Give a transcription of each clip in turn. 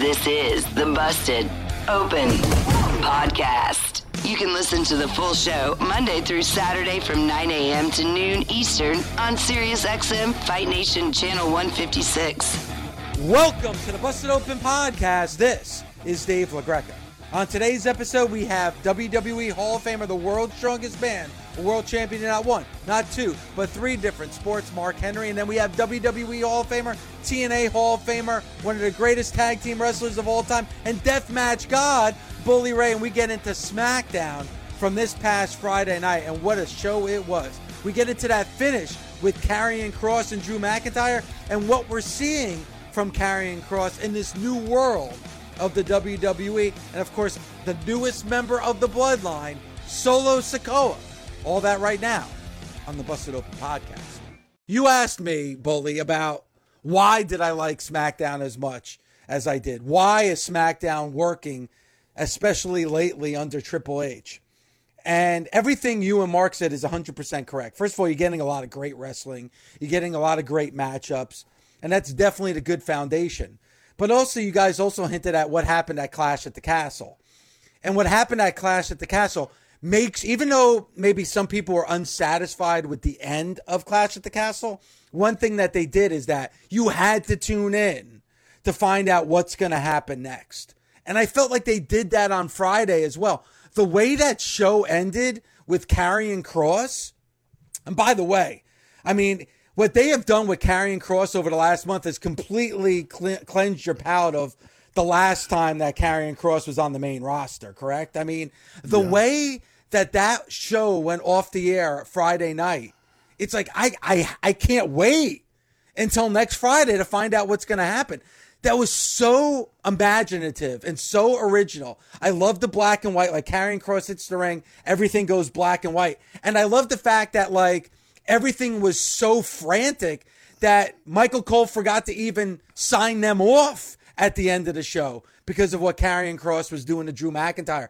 This is the Busted Open Podcast. You can listen to the full show Monday through Saturday from 9 a.m. to noon Eastern on SiriusXM Fight Nation Channel 156. Welcome to the Busted Open Podcast. This is Dave LaGreca. On today's episode, we have WWE Hall of Famer, the world's strongest man, a world champion in not one, not two, but three different sports, Mark Henry. And then we have WWE Hall of Famer, TNA Hall of Famer, one of the greatest tag team wrestlers of all time, and deathmatch god, Bully Ray. And we get into SmackDown from this past Friday night, and what a show it was. We get into that finish with Karrion Kross and Drew McIntyre, and what we're seeing from Karrion Kross in this new world of the WWE, and of course, the newest member of the bloodline, Solo Sikoa. All that right now on the Busted Open podcast. You asked me, Bully, about why did I like SmackDown as much as I did? Why is SmackDown working, especially lately under Triple H? And everything you and Mark said is 100% correct. First of all, you're getting a lot of great wrestling, you're getting a lot of great matchups, and that's definitely the good foundation. But also, you guys also hinted at what happened at Clash at the Castle. And what happened at Clash at the Castle makes, even though maybe some people were unsatisfied with the end of Clash at the Castle, one thing that they did is that you had to tune in to find out what's going to happen next. And I felt like they did that on Friday as well. The way that show ended with Karrion Kross, and by the way, I mean, what they have done with Karrion Kross over the last month has completely cleansed your palate of the last time that Karrion Kross was on the main roster, correct? I mean, the yeah. way that that show went off the air Friday night, it's like I I I can't wait until next Friday to find out what's going to happen. That was so imaginative and so original. I love the black and white, like Karrion Kross hits the ring, everything goes black and white, and I love the fact that like everything was so frantic that Michael Cole forgot to even sign them off at the end of the show because of what Karrion Kross was doing to Drew McIntyre.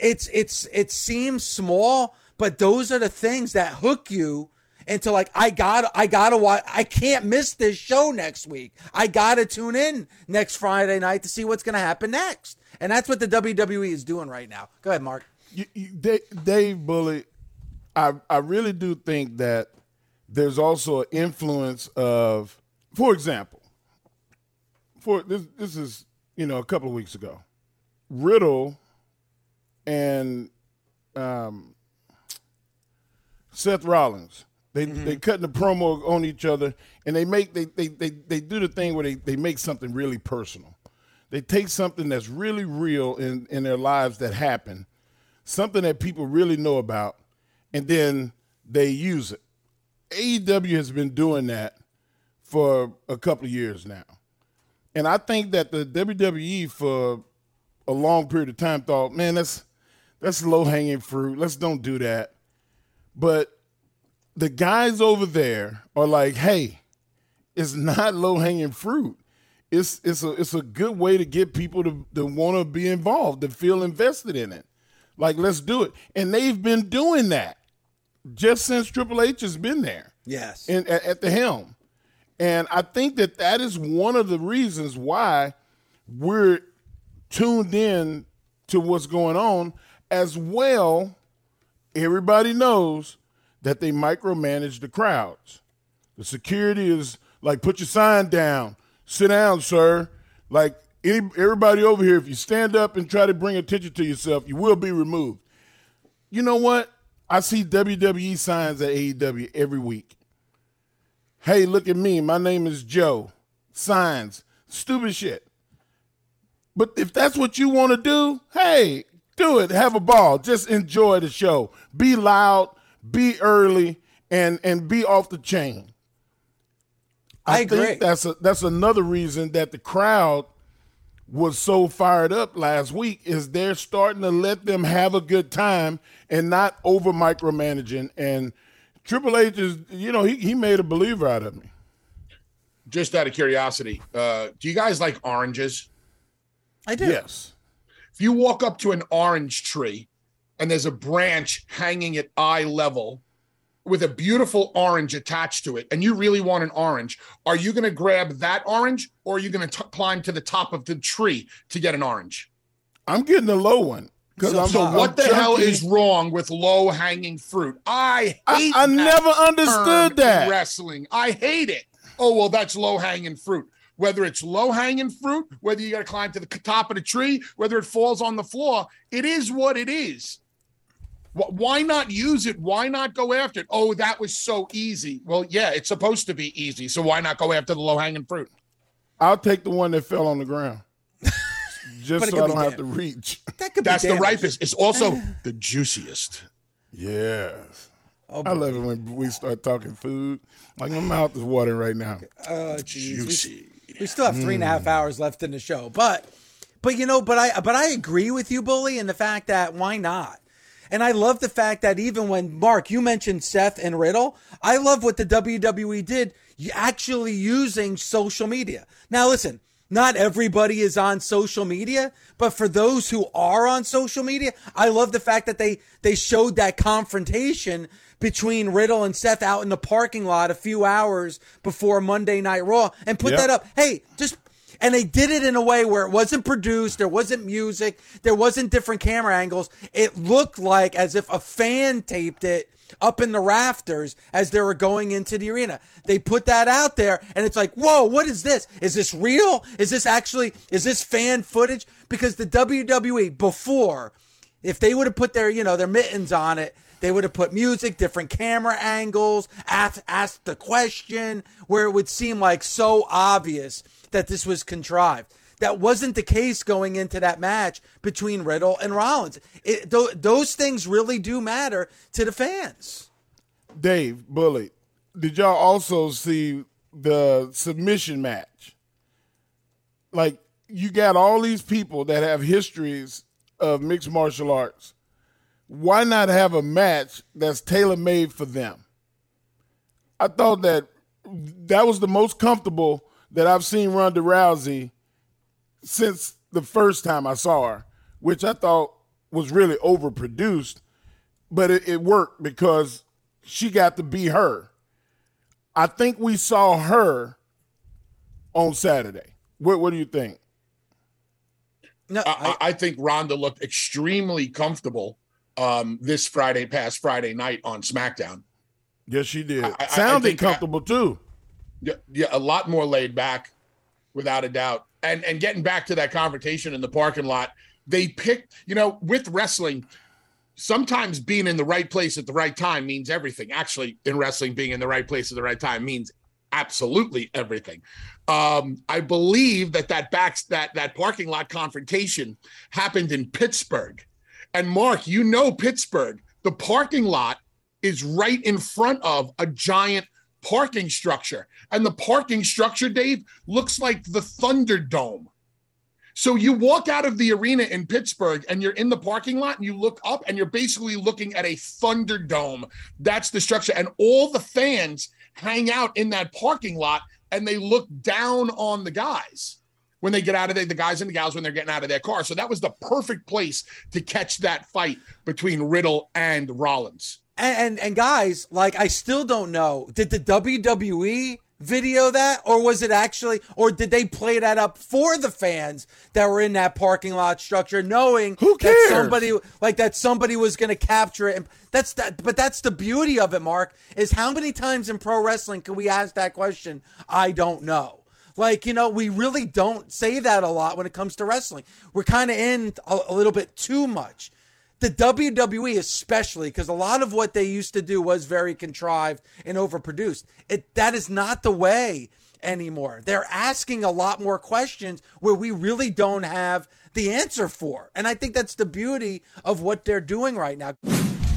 It's it's it seems small, but those are the things that hook you into like I got I gotta watch I can't miss this show next week. I gotta tune in next Friday night to see what's gonna happen next. And that's what the WWE is doing right now. Go ahead, Mark. You, you, Dave Bully, I I really do think that there's also an influence of, for example, for this this is you know a couple of weeks ago, Riddle and um, Seth Rollins. They mm-hmm. they cutting the promo on each other, and they make they they they, they do the thing where they, they make something really personal. They take something that's really real in, in their lives that happened, something that people really know about, and then they use it. AEW has been doing that for a couple of years now. And I think that the WWE for a long period of time thought, man, that's that's low hanging fruit. Let's don't do that. But the guys over there are like, hey, it's not low hanging fruit. It's it's a it's a good way to get people to, to want to be involved, to feel invested in it. Like, let's do it. And they've been doing that just since Triple H has been there. Yes. And at, at the helm. And I think that that is one of the reasons why we're tuned in to what's going on as well. Everybody knows that they micromanage the crowds. The security is like, put your sign down, sit down, sir. Like any, everybody over here, if you stand up and try to bring attention to yourself, you will be removed. You know what? I see WWE signs at AEW every week. Hey, look at me. My name is Joe. Signs. Stupid shit. But if that's what you want to do, hey, do it. Have a ball. Just enjoy the show. Be loud, be early, and and be off the chain. I, I agree. think that's a, that's another reason that the crowd was so fired up last week is they're starting to let them have a good time and not over micromanaging. And Triple H is, you know, he, he made a believer out of me. Just out of curiosity, uh, do you guys like oranges? I do. Yes. If you walk up to an orange tree and there's a branch hanging at eye level with a beautiful orange attached to it and you really want an orange, are you going to grab that orange or are you going to climb to the top of the tree to get an orange? I'm getting the low one. So, so what I'm the chunky. hell is wrong with low hanging fruit? I hate I, I never understood that. Wrestling. I hate it. Oh, well, that's low hanging fruit. Whether it's low hanging fruit, whether you got to climb to the top of the tree, whether it falls on the floor, it is what it is. Why not use it? Why not go after it? Oh, that was so easy. Well, yeah, it's supposed to be easy. So why not go after the low hanging fruit? I'll take the one that fell on the ground. Just so I don't have to reach. That could That's the ripest. It's also the juiciest. Yes. Oh, I love it when we start talking food. Like my mouth is watering right now. Uh, Juicy. We, we, still have three mm. and a half mm. hours left in the show, but but you know, but I but I agree with you, Bully, in the fact that why not? And I love the fact that even when Mark, you mentioned Seth and Riddle, I love what the WWE did actually using social media. Now, listen, not everybody is on social media, but for those who are on social media, I love the fact that they, they showed that confrontation between Riddle and Seth out in the parking lot a few hours before Monday Night Raw and put yep. that up. Hey, just and they did it in a way where it wasn't produced, there wasn't music, there wasn't different camera angles. It looked like as if a fan taped it up in the rafters as they were going into the arena. They put that out there and it's like, whoa, what is this? Is this real? Is this actually, is this fan footage? Because the WWE before, if they would have put their, you know, their mittens on it, they would have put music, different camera angles, asked, asked the question where it would seem like so obvious that this was contrived. That wasn't the case going into that match between Riddle and Rollins. It, th- those things really do matter to the fans. Dave, Bully, did y'all also see the submission match? Like, you got all these people that have histories of mixed martial arts. Why not have a match that's tailor made for them? I thought that that was the most comfortable that I've seen Ronda Rousey since the first time I saw her, which I thought was really overproduced, but it, it worked because she got to be her. I think we saw her on Saturday. What What do you think? No, I, I, think Ronda looked extremely comfortable um, this Friday, past Friday night on SmackDown. Yes, she did. I, Sounded comfortable too. Yeah, yeah, a lot more laid back, without a doubt. And and getting back to that confrontation in the parking lot, they picked, you know, with wrestling, sometimes being in the right place at the right time means everything. Actually, in wrestling, being in the right place at the right time means absolutely everything. Um, I believe that that backs that that parking lot confrontation happened in Pittsburgh. And Mark, you know Pittsburgh. The parking lot is right in front of a giant parking structure. And the parking structure, Dave, looks like the Thunderdome. So you walk out of the arena in Pittsburgh and you're in the parking lot and you look up and you're basically looking at a Thunderdome. That's the structure. And all the fans hang out in that parking lot and they look down on the guys when they get out of there, the guys and the gals when they're getting out of their car. So that was the perfect place to catch that fight between Riddle and Rollins. And, and, and guys, like I still don't know. Did the WWE video that or was it actually or did they play that up for the fans that were in that parking lot structure knowing Who cares? that somebody like that somebody was going to capture it and that's that but that's the beauty of it Mark is how many times in pro wrestling can we ask that question I don't know like, you know, we really don't say that a lot when it comes to wrestling. We're kind of in a, a, little bit too much the WWE especially because a lot of what they used to do was very contrived and overproduced. It that is not the way anymore. They're asking a lot more questions where we really don't have the answer for. And I think that's the beauty of what they're doing right now.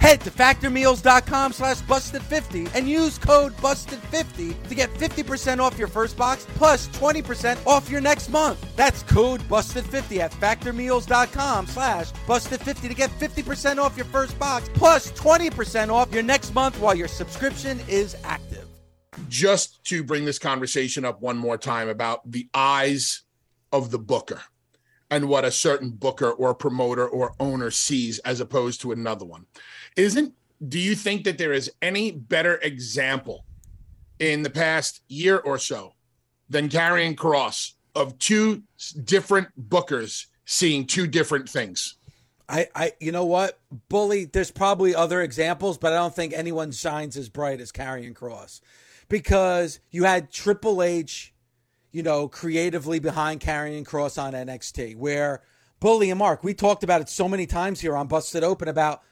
Head to factormeals.com slash busted50 and use code busted50 to get 50% off your first box plus 20% off your next month. That's code busted50 at factormeals.com slash busted50 to get 50% off your first box plus 20% off your next month while your subscription is active. Just to bring this conversation up one more time about the eyes of the booker and what a certain booker or promoter or owner sees as opposed to another one. Isn't do you think that there is any better example in the past year or so than Karrion Kross of two different bookers seeing two different things? I, I, you know what, bully. There's probably other examples, but I don't think anyone shines as bright as Karrion Kross, because you had Triple H, you know, creatively behind Karrion Kross on NXT, where Bully and Mark, we talked about it so many times here on Busted Open about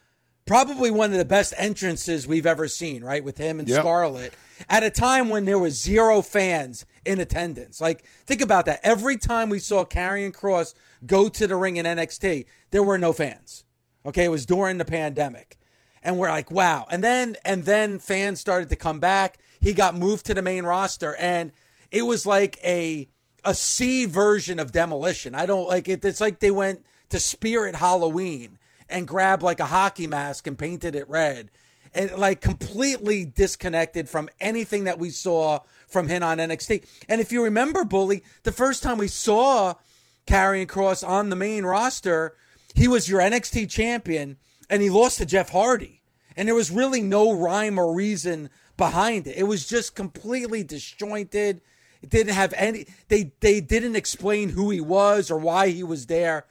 probably one of the best entrances we've ever seen, right? With him and yep. Scarlett at a time when there was zero fans in attendance. Like, think about that. Every time we saw Karrion Kross go to the ring in NXT, there were no fans. Okay, it was during the pandemic. And we're like, wow. And then and then fans started to come back. He got moved to the main roster and it was like a a C version of demolition. I don't like it. It's like they went to Spirit Halloween and grabbed like a hockey mask and painted it red. And like completely disconnected from anything that we saw from him on NXT. And if you remember, Bully, the first time we saw Karrion Cross on the main roster, he was your NXT champion and he lost to Jeff Hardy. And there was really no rhyme or reason behind it. It was just completely disjointed. It didn't have any they they didn't explain who he was or why he was there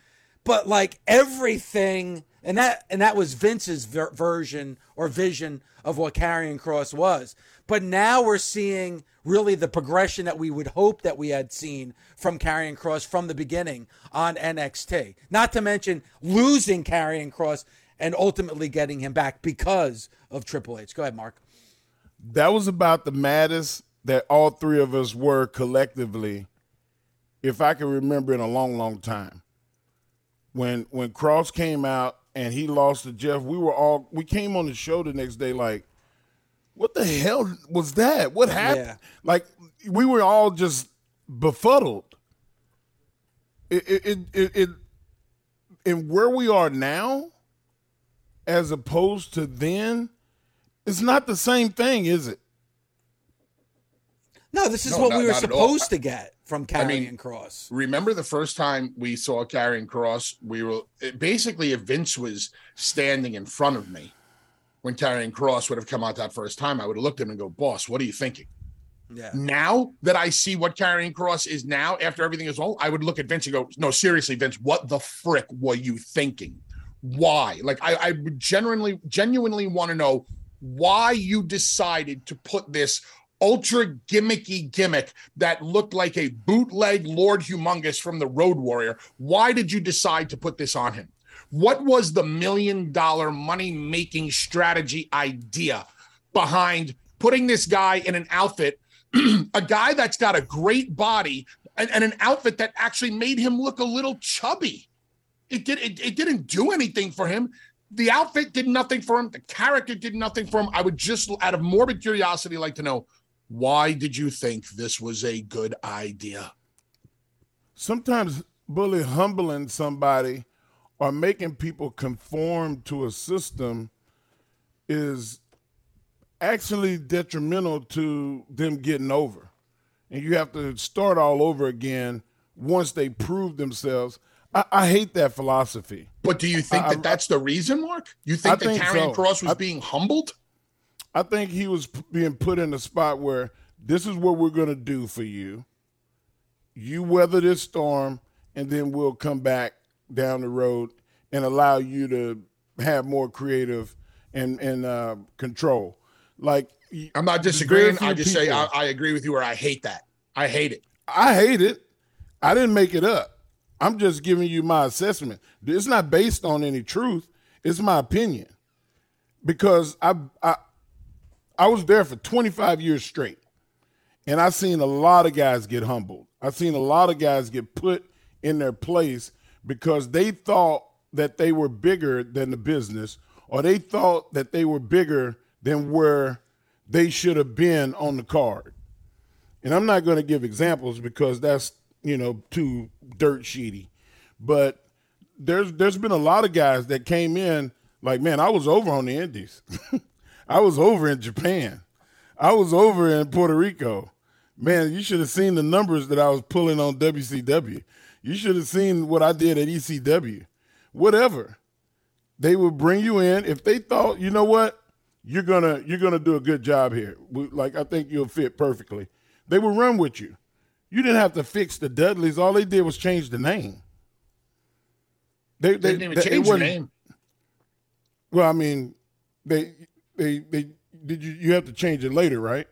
but like everything and that and that was Vince's ver- version or vision of what Karrion Kross was. But now we're seeing really the progression that we would hope that we had seen from Karrion Kross from the beginning on NXT. Not to mention losing Karrion Kross and ultimately getting him back because of Triple H. Go ahead, Mark. That was about the maddest that all three of us were collectively, if I can remember in a long, long time when when Kross came out and he lost to Jeff, we were all we came on the show the next day like, what the hell was that? What happened? Yeah. Like we were all just befuddled. It it, it it it and where we are now, as opposed to then, it's not the same thing, is it? No, this is no, what not, we were supposed to get from Karrion I mean, Kross. Remember the first time we saw Karrion Kross? We were basically if Vince was standing in front of me when Karrion Kross would have come out that first time, I would have looked at him and go, "Boss, what are you thinking?" Yeah. Now that I see what Karrion Kross is now, after everything is all, I would look at Vince and go, "No, seriously, Vince, what the frick were you thinking? Why?" Like I, I would genuinely, genuinely want to know why you decided to put this ultra gimmicky gimmick that looked like a bootleg Lord Humungus from the Road Warrior. Why did you decide to put this on him? What was the million dollar money making strategy idea behind putting this guy in an outfit, a guy that's got a great body and, and, an outfit that actually made him look a little chubby. It did it, it didn't do anything for him. The outfit did nothing for him. The character did nothing for him. I would just, out of morbid curiosity, like to know why did you think this was a good idea? Sometimes, bully, humbling somebody or making people conform to a system is actually detrimental to them getting over. And you have to start all over again once they prove themselves. I, I hate that philosophy. But do you think I, that that's the reason, Mark? You think I that Karrion so. Kross was being humbled? I think he was being put in a spot where this is what we're going to do for you. You weather this storm, and then we'll come back down the road and allow you to have more creative and and uh, control. Like I'm not disagreeing. I just people, say I, I agree with you, or I hate that. I hate it. I hate it. I didn't make it up. I'm just giving you my assessment. It's not based on any truth. It's my opinion because I I I was there for 25 years straight, and I've seen a lot of guys get humbled. I've seen a lot of guys get put in their place because they thought that they were bigger than the business, or they thought that they were bigger than where they should have been on the card. And I'm not going to give examples because that's you know too dirt sheety, but there's there's been a lot of guys that came in like, man, I was over on the Indies, I was over in Japan, I was over in Puerto Rico. Man, you should have seen the numbers that I was pulling on WCW. You should have seen what I did at ECW. Whatever. They would bring you in if they thought, you know what, you're gonna you're gonna do a good job here. Like I think you'll fit perfectly. They would run with you. You didn't have to fix the Dudleys. All they did was change the name. They, they, they didn't even they, change the name. Well, I mean, they they they did you you have to change it later, right?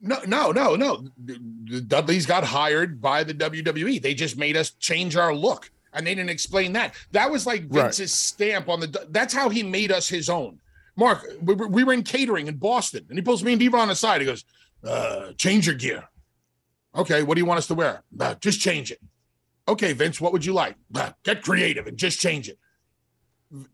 No, no, no, no. The Dudleys got hired by the WWE. They just made us change our look, and they didn't explain that. That was like Vince's right. stamp on the. That's how he made us his own. Mark, we, we were in catering in Boston, and he pulls me and D-Von on the side. He goes, uh, "Change your gear." Okay, what do you want us to wear? Uh, just change it. Okay, Vince, what would you like? Uh, get creative and just change it.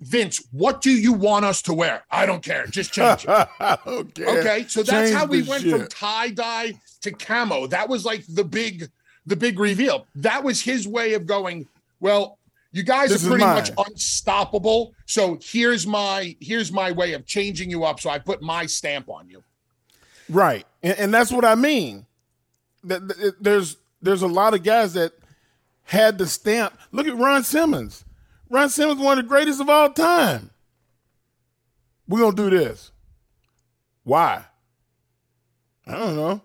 Vince, what do you want us to wear? I don't care. Just change it. okay. Okay. So that's change how we went shit. from tie dye to camo. That was like the big, the big reveal. That was his way of going. Well, you guys this are pretty much unstoppable. So here's my here's my way of changing you up. So I put my stamp on you. Right, and, and that's what I mean. That there's there's a lot of guys that had the stamp. Look at Ron Simmons. Ron Simmons, one of the greatest of all time. We're gonna do this. Why? I don't know.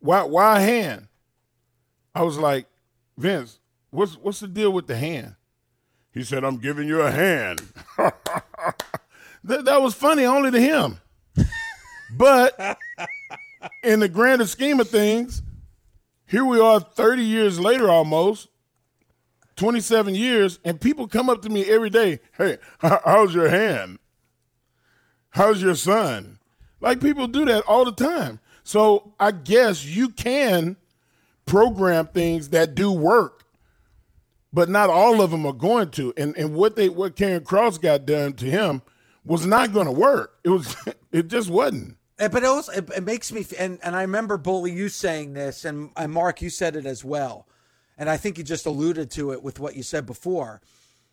Why why hand? I was like, Vince, what's what's the deal with the hand? He said, I'm giving you a hand. that, that was funny only to him. but in the grander scheme of things, here we are 30 years later almost, 27 years, and people come up to me every day. Hey, how's your hand? How's your son? Like people do that all the time. So I guess you can program things that do work, but not all of them are going to. And and what they what Karrion Kross got done to him was not going to work. It was it just wasn't. But it also it, it makes me and and I remember Bully you saying this, and, and Mark you said it as well and I think you just alluded to it with what you said before.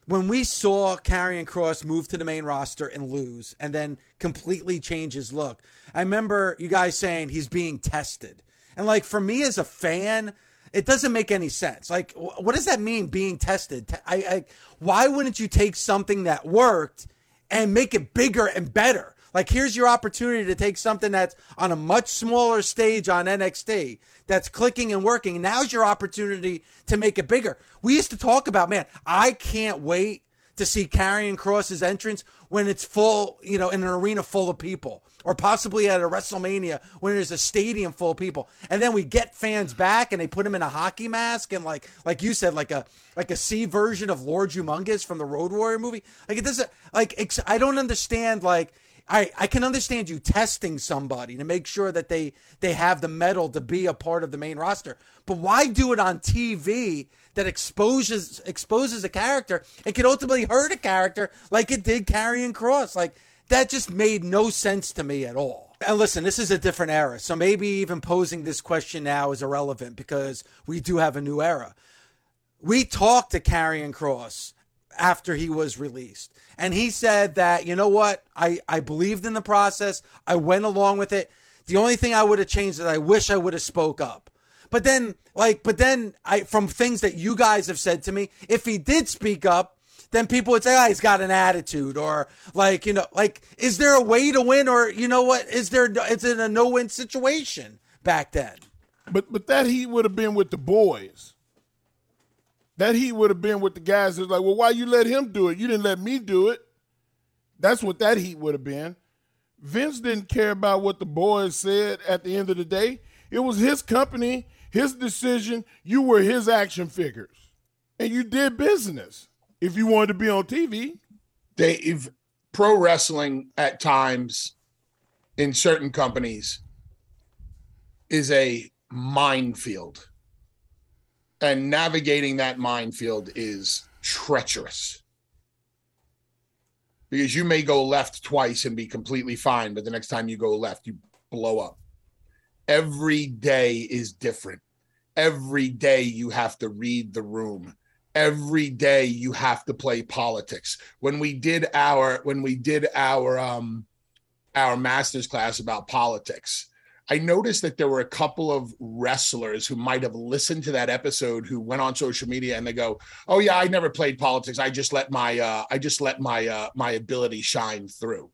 When we saw Karrion Kross move to the main roster and lose, and then completely change his look, I remember you guys saying he's being tested. And like for me as a fan, it doesn't make any sense. Like, what does that mean being tested? I, I, why wouldn't you take something that worked and make it bigger and better? Like, here's your opportunity to take something that's on a much smaller stage on NXT that's clicking and working. Now's your opportunity to make it bigger. We used to talk about, man, I can't wait to see Karrion Kross's entrance when it's full, you know, in an arena full of people, or possibly at a WrestleMania when there's a stadium full of people, and then we get fans back and they put him in a hockey mask and like, like you said, like a like a C version of Lord Humungus from the Road Warrior movie. Like it doesn't like I don't understand like I, I can understand you testing somebody to make sure that they they have the mettle to be a part of the main roster. But why do it on TV that exposes exposes a character and can ultimately hurt a character like it did Karrion Kross? Like that just made no sense to me at all. And listen, this is a different era, so maybe even posing this question now is irrelevant because we do have a new era. We talked to Karrion Kross after he was released. And he said that, you know what? I, I believed in the process. I went along with it. The only thing I would have changed is I wish I would have spoke up. But then, like, but then I, from things that you guys have said to me, if he did speak up, then people would say, oh, he's got an attitude or like, you know, like, is there a way to win or, you know what, is there, is it a no win situation back then? But, but that he would have been with the boys. That heat would have been with the guys that's like, well, why you let him do it? You didn't let me do it. That's what that heat would have been. Vince didn't care about what the boys said at the end of the day. It was his company, his decision. You were his action figures. And you did business if you wanted to be on TV. Dave, pro wrestling at times in certain companies is a minefield and navigating that minefield is treacherous. Because you may go left twice and be completely fine but the next time you go left you blow up. Every day is different. Every day you have to read the room. Every day you have to play politics. When we did our when we did our um our master's class about politics I noticed that there were a couple of wrestlers who might have listened to that episode who went on social media and they go, "Oh yeah, I never played politics. I just let my uh, I just let my uh, my ability shine through."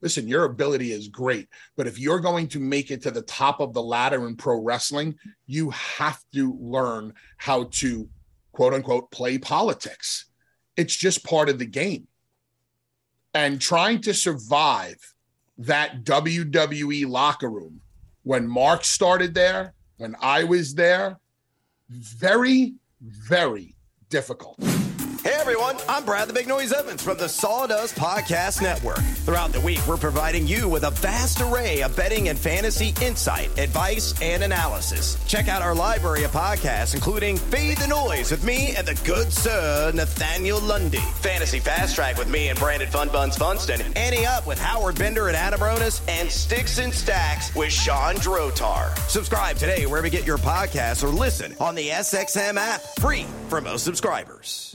Listen, your ability is great, but if you're going to make it to the top of the ladder in pro wrestling, you have to learn how to quote unquote play politics. It's just part of the game. And trying to survive that WWE locker room when Mark started there, when I was there, very, very difficult. Everyone, I'm Brad the Big Noise Evans from the Sawdust Podcast Network. Throughout the week, we're providing you with a vast array of betting and fantasy insight, advice, and analysis. Check out our library of podcasts, including Fade the Noise with me and the good sir Nathaniel Lundy, Fantasy Fast Track with me and Brandon Fun Buns Funston, Ante Up with Howard Bender and Adam Ronis, and Sticks and Stacks with Sean Drotar. Subscribe today wherever you get your podcasts or listen on the SXM app, free for most subscribers.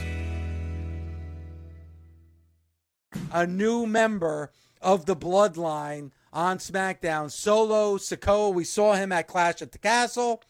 A new member of the bloodline on SmackDown. Solo Sikoa, we saw him at Clash at the Castle.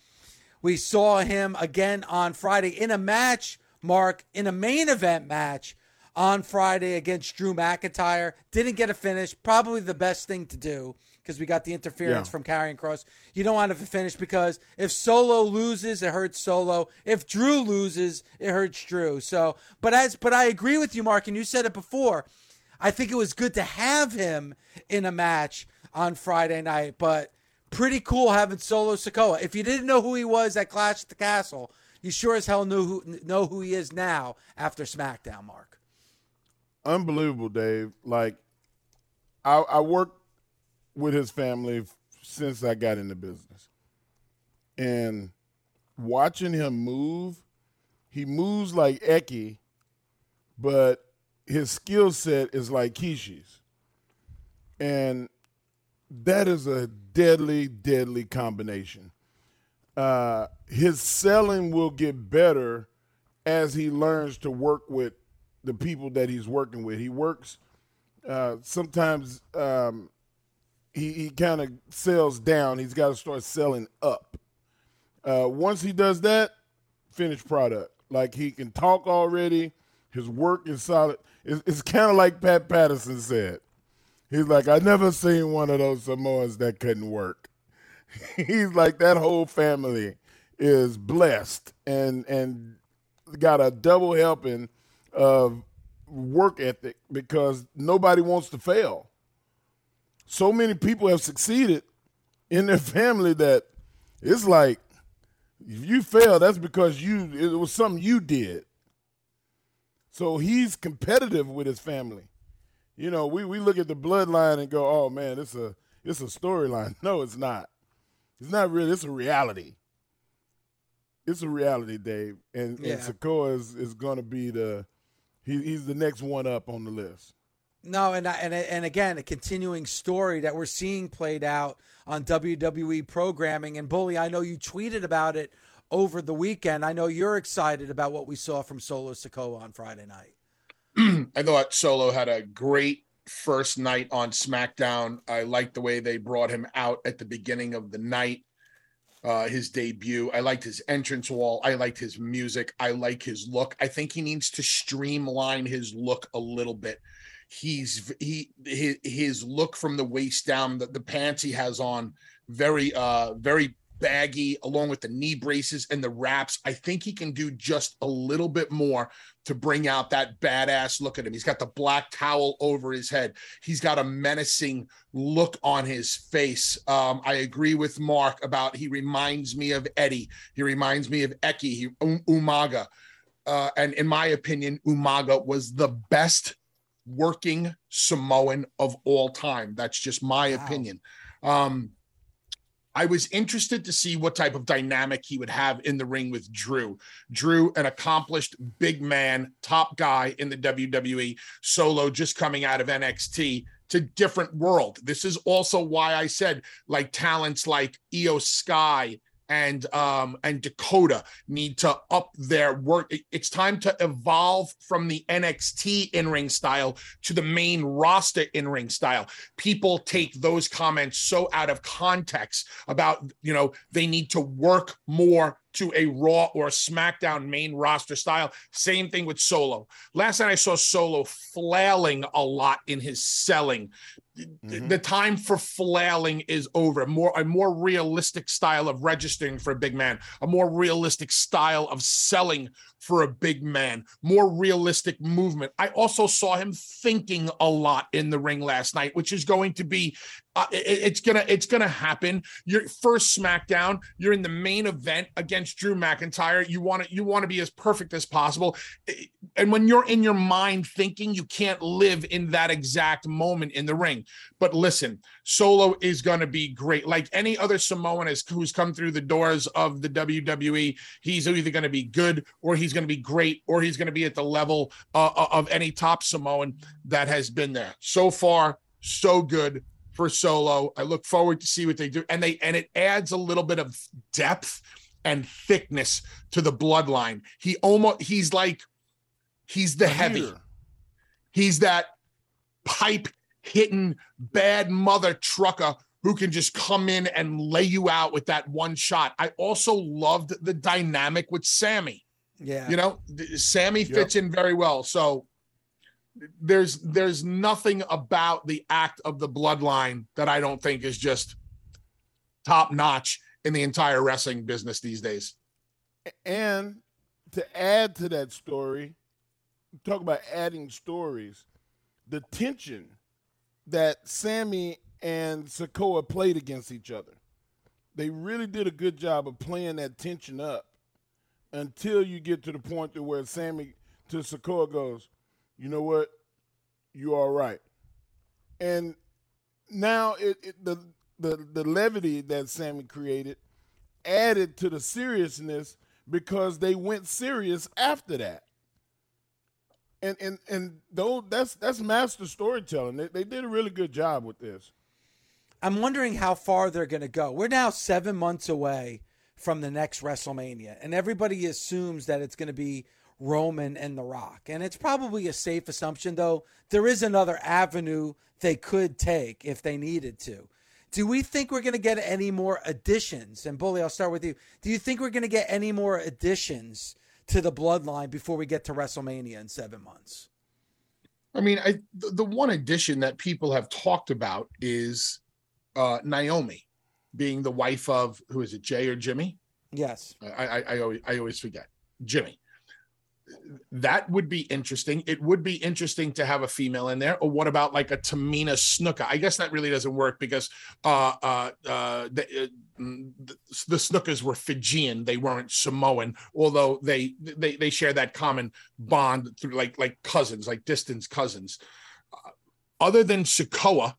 We saw him again on Friday in a match, Mark, in a main event match on Friday against Drew McIntyre. Didn't get a finish. Probably the best thing to do because we got the interference yeah. from Karrion Kross. You don't want to finish because if Solo loses, it hurts Solo. If Drew loses, it hurts Drew. So, but as but I agree with you, Mark, and you said it before. I think it was good to have him in a match on Friday night, but pretty cool having Solo Sikoa. If you didn't know who he was at Clash at the Castle, you sure as hell knew who know who he is now after SmackDown. Mark, unbelievable, Dave. Like I, I worked with his family since I got into business, and watching him move, he moves like Eki, but his skill set is like Kishi's. And that is a deadly, deadly combination. Uh, his selling will get better as he learns to work with the people that he's working with. He works uh, sometimes um, he, he kind of sells down. He's got to start selling up. Uh, once he does that, finished product. Like he can talk already. His work is solid. It's, it's kind of like Pat Patterson said. He's like, I never seen one of those Samoans that couldn't work. He's like that whole family is blessed and and got a double helping of work ethic because nobody wants to fail. So many people have succeeded in their family that it's like if you fail, that's because you it was something you did. So he's competitive with his family. You know, we, we look at the bloodline and go, oh man, it's a it's a storyline. No, it's not. It's not really, it's a reality. It's a reality, Dave. And, yeah. and Sikoa is, is gonna be the he, he's the next one up on the list. No, and and and again, a continuing story that we're seeing played out on WWE programming. And Bully, I know you tweeted about it over the weekend. I know you're excited about what we saw from Solo Sikoa on Friday night. I thought Solo had a great first night on SmackDown. I liked the way they brought him out at the beginning of the night uh, his debut. I liked his entrance wall. I liked his music. I like his look. I think he needs to streamline his look a little bit. He's he his, his look from the waist down, the, the pants he has on, very uh very baggy, along with the knee braces and the wraps. I think he can do just a little bit more to bring out that badass look at him. He's got the black towel over his head. He's got a menacing look on his face. Um, I agree with Mark about he reminds me of Eddie. He reminds me of Eki, he, um, Umaga. Uh, and in my opinion, Umaga was the best working Samoan of all time. That's just my wow. opinion. Um, I was interested to see what type of dynamic he would have in the ring with Drew. Drew, an accomplished big man, top guy in the WWE, solo just coming out of NXT to different world. This is also why I said like talents like Iyo Sky and um, and Dakota need to up their work. It's time to evolve from the NXT in ring style to the main roster in ring style. People take those comments so out of context about you know they need to work more to a Raw or a SmackDown main roster style. Same thing with Solo. Last night I saw Solo flailing a lot in his selling. Mm-hmm. The time for flailing is over. More a more realistic style of registering for a big man, a more realistic style of selling for a big man, more realistic movement. I also saw him thinking a lot in the ring last night, which is going to be uh, it, it's gonna it's gonna happen. Your first SmackDown, you're in the main event against Drew McIntyre. You want to you want to be as perfect as possible, and when you're in your mind thinking, you can't live in that exact moment in the ring. But listen, Solo is gonna be great. Like any other Samoan who's come through the doors of the WWE, he's either gonna be good or he's gonna be great or he's gonna be at the level uh, uh, of any top Samoan that has been there so far. So good for Solo. I look forward to see what they do, and they and it adds a little bit of depth and thickness to the bloodline. He almost he's like he's the heavy. He's that pipe hitting bad mother trucker who can just come in and lay you out with that one shot. I also loved the dynamic with Sami. Yeah. You know, Sami fits yep. in very well. So there's there's nothing about the act of the bloodline that I don't think is just top notch in the entire wrestling business these days. And to add to that story, talk about adding stories, the tension that Sami and Sikoa played against each other. They really did a good job of playing that tension up until you get to the point to where Sami to Sikoa goes, you know what? You are right. And now it, it, the the the levity that Sami created added to the seriousness because they went serious after that. And and and though that's that's master storytelling. They, they did a really good job with this. I'm wondering how far they're going to go. We're now seven months away from the next WrestleMania, and everybody assumes that it's going to be Roman and The Rock. And it's probably a safe assumption, though. There is another avenue they could take if they needed to. Do we think we're going to get any more additions? And Bully, I'll start with you. Do you think we're going to get any more additions to the bloodline before we get to WrestleMania in seven months? I mean, I the, the one addition that people have talked about is uh, Naomi being the wife of who is it, Jay or Jimmy? Yes. I, I, I always I always forget Jimmy that would be interesting. It would be interesting to have a female in there. Or what about like a Tamina Snuka? I guess that really doesn't work because uh, uh, uh, the, uh, the Snukas were Fijian; they weren't Samoan. Although they they they share that common bond through like like cousins, like distant cousins. Uh, other than Sikoa,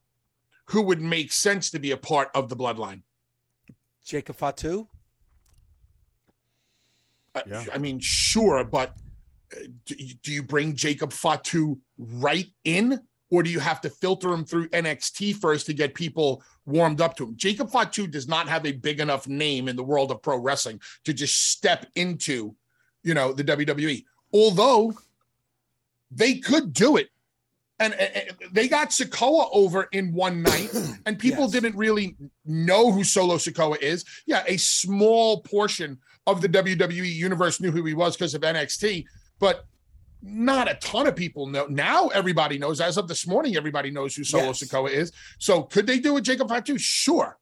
who would make sense to be a part of the bloodline? Jacob Fatu. Uh, yeah. I mean, sure, but uh, do you bring Jacob Fatu right in, or do you have to filter him through NXT first to get people warmed up to him? Jacob Fatu does not have a big enough name in the world of pro wrestling to just step into, you know, the WWE. Although they could do it. And, and they got Sikoa over in one night, and people yes. didn't really know who Solo Sikoa is. Yeah, a small portion of the WWE universe knew who he was because of NXT but not a ton of people know. Now everybody knows. As of this morning, everybody knows who Solo yes. Sikoa is. So could they do a Jacob Fatu? Sure.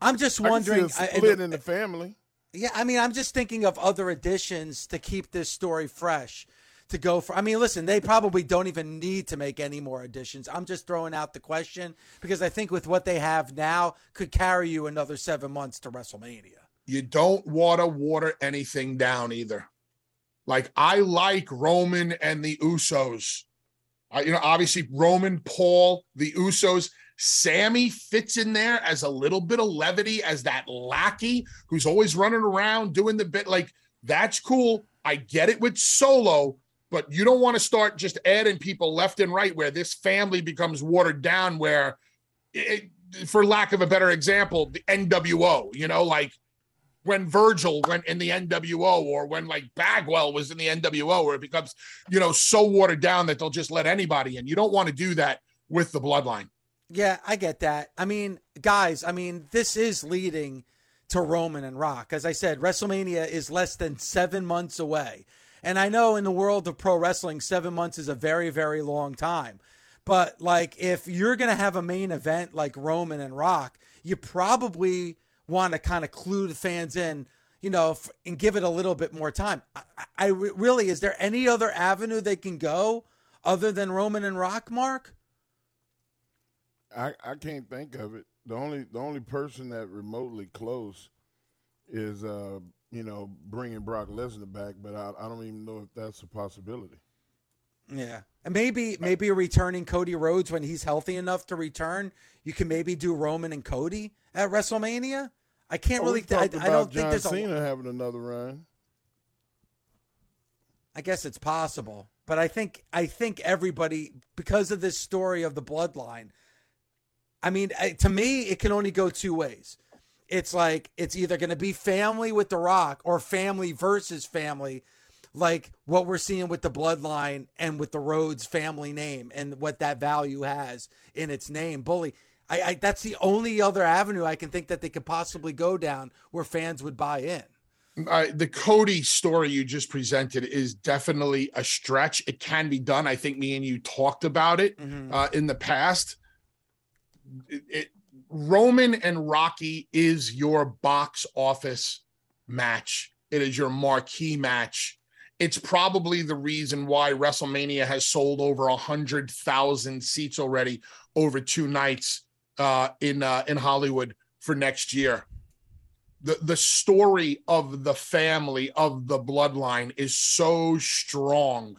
I'm just wondering. I split I, in the family. Yeah, I mean, I'm just thinking of other additions to keep this story fresh. To go for, I mean, listen, they probably don't even need to make any more additions. I'm just throwing out the question because I think with what they have now could carry you another seven months to WrestleMania you don't want to water anything down either. Like I like Roman and the Usos. I, you know, obviously Roman, Paul, the Usos. Sami fits in there as a little bit of levity as that lackey who's always running around doing the bit. Like that's cool. I get it with Solo, but you don't want to start just adding people left and right where this family becomes watered down. Where, it, for lack of a better example, the NWO. You know, like when Virgil went in the NWO or when like Bagwell was in the NWO, where it becomes, you know, so watered down that they'll just let anybody in. You don't want to do that with the bloodline. Yeah, I get that. I mean, guys, I mean, this is leading to Roman and Rock. As I said, WrestleMania is less than seven months away. And I know in the world of pro wrestling, seven months is a very, very long time. But like, if you're going to have a main event like Roman and Rock, you probably want to kind of clue the fans in, you know, and give it a little bit more time. I, I really, is there any other avenue they can go other than Roman and Rock, Mark? I, I can't think of it. The only the only person that remotely close is uh, you know bringing Brock Lesnar back, but I, I don't even know if that's a possibility. Yeah, and maybe maybe returning Cody Rhodes when he's healthy enough to return. You can maybe do Roman and Cody at WrestleMania. I can't oh, really. I, I, don't John think there's Cena a, having another run. I guess it's possible, but I think I think everybody because of this story of the bloodline. I mean, to me, it can only go two ways. It's like it's either going to be family with The Rock or family versus family, like what we're seeing with the bloodline and with the Rhodes family name and what that value has in its name. Bully, I, I that's the only other avenue I can think that they could possibly go down where fans would buy in. Uh, the Cody story you just presented is definitely a stretch. It can be done. I think me and you talked about it mm-hmm. uh, in the past. It, it, Roman and Rocky is your box office match. It is your marquee match. It's probably the reason why WrestleMania has sold over a hundred thousand seats already over two nights uh, in uh, in Hollywood for next year. The the story of the family of the bloodline is so strong.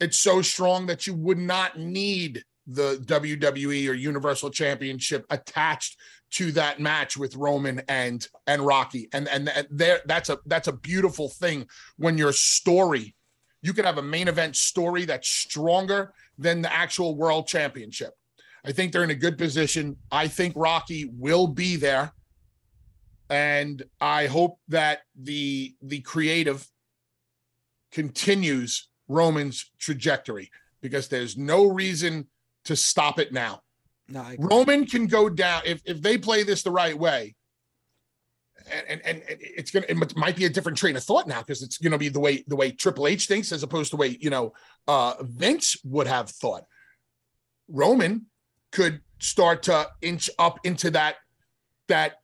It's so strong that you would not need the WWE or Universal Championship attached to that match with Roman and and Rocky. And and, there that's a that's a beautiful thing when your story you can have a main event story that's stronger than the actual world championship. I think they're in a good position. I think Rocky will be there. And I hope that the the creative continues Roman's trajectory because there's no reason to stop it now. No, Roman can go down if, if they play this the right way. And, and, and it's gonna it might be a different train of thought now because it's gonna be the way the way Triple H thinks as opposed to the way you know uh Vince would have thought. Roman could start to inch up into that that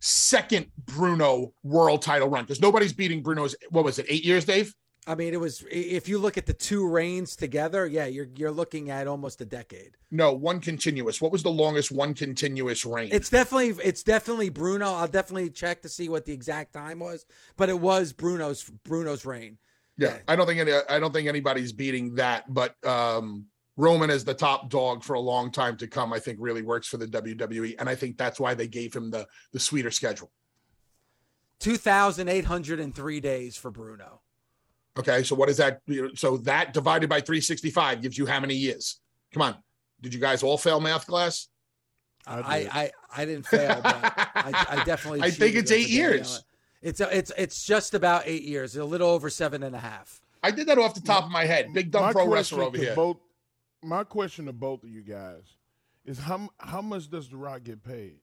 second Bruno world title run because nobody's beating Bruno's what was it eight years, Dave? I mean, it was if you look at the two reigns together, yeah, you're you're looking at almost a decade. No, one continuous. What was the longest one continuous reign? It's definitely it's definitely Bruno. I'll definitely check to see what the exact time was, but it was Bruno's Bruno's reign. yeah, yeah. I don't think any, I don't think anybody's beating that, but um Roman as the top dog for a long time to come, I think really works for the WWE, and I think that's why they gave him the the sweeter schedule. Two thousand eight hundred and three days for Bruno. Okay, so what is that? So that divided by 365 gives you how many years? Come on, did you guys all fail math class? I I, I, I didn't fail, but I, I definitely. I think it's eight years. on it. It's it's it's just about eight years, a little over seven and a half. I did that off the top of my head. Big dumb My pro question wrestler over to here. Both, my question to both of you guys is how how much does The Rock get paid?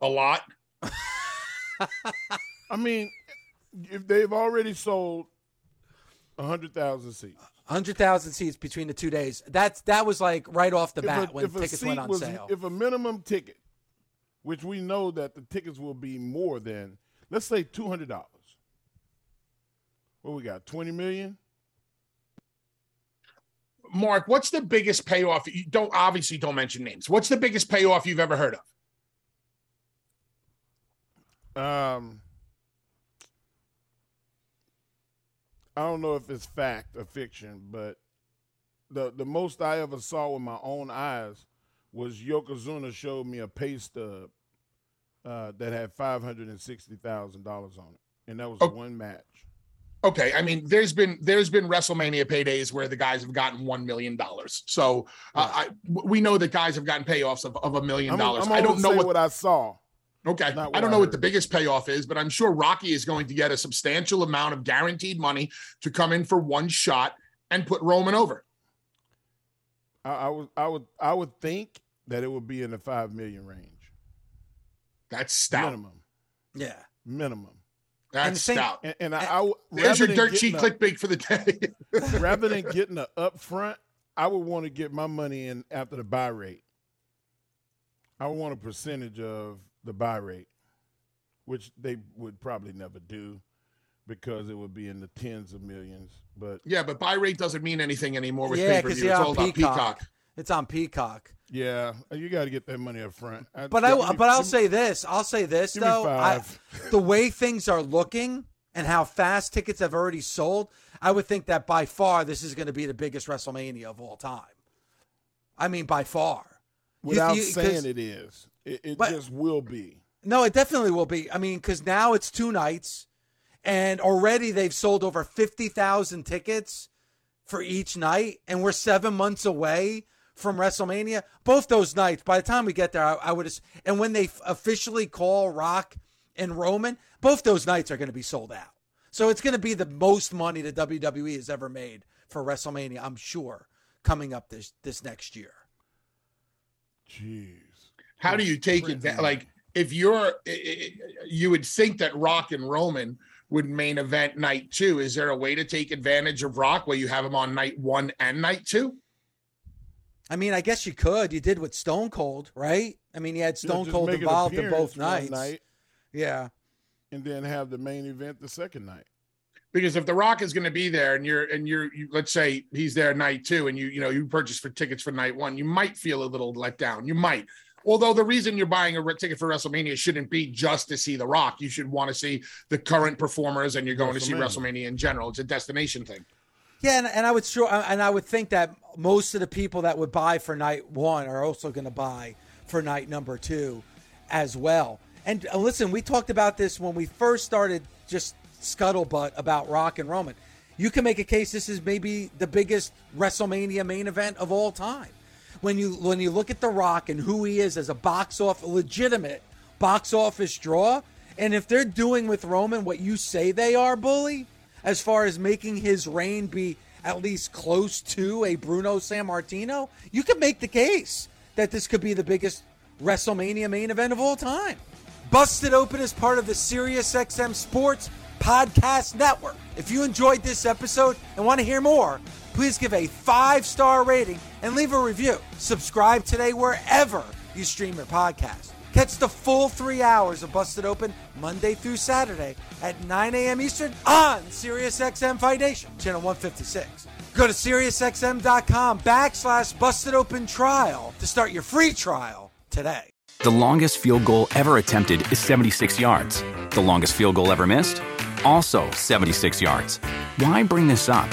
A lot. I mean, if they've already sold hundred thousand seats, Hundred thousand seats between the two days. That's that was like right off the if bat a, when tickets went on was, sale. if a minimum ticket, which we know that the tickets will be more than, let's say two hundred dollars. What we got? Twenty million. Mark, what's the biggest payoff? You don't obviously don't mention names. What's the biggest payoff you've ever heard of? Um, I don't know if it's fact or fiction, but the the most I ever saw with my own eyes was Yokozuna showed me a pay stub uh, that had five hundred and sixty thousand dollars on it, and that was Oh. one match. Okay, I mean, there's been there's been WrestleMania paydays where the guys have gotten one million dollars. So uh, I we know that guys have gotten payoffs of, of a million dollars. I'm don't know what, what I saw. Okay, not I don't I know what the biggest payoff is, but I'm sure Rocky is going to get a substantial amount of guaranteed money to come in for one shot and put Roman over. I, I would I would I would think that it would be in the five million range That's stout. minimum. yeah. Minimum. That's And the stout. And, and I, I would- There's your dirt sheet clickbait for the day. rather than getting the upfront, I would want to get my money in after the buy rate. I would want a percentage of the buy rate, which they would probably never do because it would be in the tens of millions. But yeah, but buy rate doesn't mean anything anymore with Yeah, pay per 'cause view. It's on all about Peacock. Peacock. It's on Peacock. yeah, you got to get that money up front. But I but I'll say this. I'll say this though. I, the way things are looking and how fast tickets have already sold, I would think that by far this is going to be the biggest WrestleMania of all time. I mean, by far. Without you- 'cause- saying it is, it, it But- just will be. No, it definitely will be. I mean, because now it's two nights, and already they've sold over fifty thousand tickets for each night, and we're seven months away from WrestleMania. Both those nights, by the time we get there, I, I would. ass- And when they f- officially call Rock and Roman, both those nights are going to be sold out. So it's going to be the most money the WWE has ever made for WrestleMania. I'm sure coming up this this next year. Jeez. How do you take it? Like, if you're, i- i- you would think that Rock and Roman would main event night two. Is there a way to take advantage of Rock where you have him on night one and night two? I mean, I guess you could. You did with Stone Cold, right? I mean, you had Stone just Cold involved in both nights. night Yeah. and then have the main event the second night. Because if The Rock is going to be there and you're, and you're, you, let's say he's there night two and you, you know, you purchase for tickets for night one, you might feel a little let down. You might. Although the reason you're buying a ticket for WrestleMania shouldn't be just to see The Rock. You should want to see the current performers and you're going to see WrestleMania. WrestleMania in general. It's a destination thing. Yeah, and, and I would sure, and I would think that most of the people that would buy for night one are also going to buy for night number two, as well. And uh, listen, we talked about this when we first started just scuttlebutt about Rock and Roman. You can make a case this is maybe the biggest WrestleMania main event of all time. When you when you look at The Rock and who he is as a box off legitimate box office draw, and if they're doing with Roman what you say they are, bully, as far as making his reign be at least close to a Bruno Sammartino, you could make the case that this could be the biggest WrestleMania main event of all time. Busted Open is part of the SiriusXM Sports Podcast Network. If you enjoyed this episode and want to hear more, please give a five star rating and leave a review. Subscribe today wherever you stream your podcast. Catch the full three hours of Busted Open Monday through Saturday at 9 a.m. Eastern on SiriusXM Fight Nation, channel 156. Go to SiriusXM.com backslash Busted Open Trial to start your free trial today. The longest field goal ever attempted is 76 yards. The longest field goal ever missed? Also 76 yards. Why bring this up?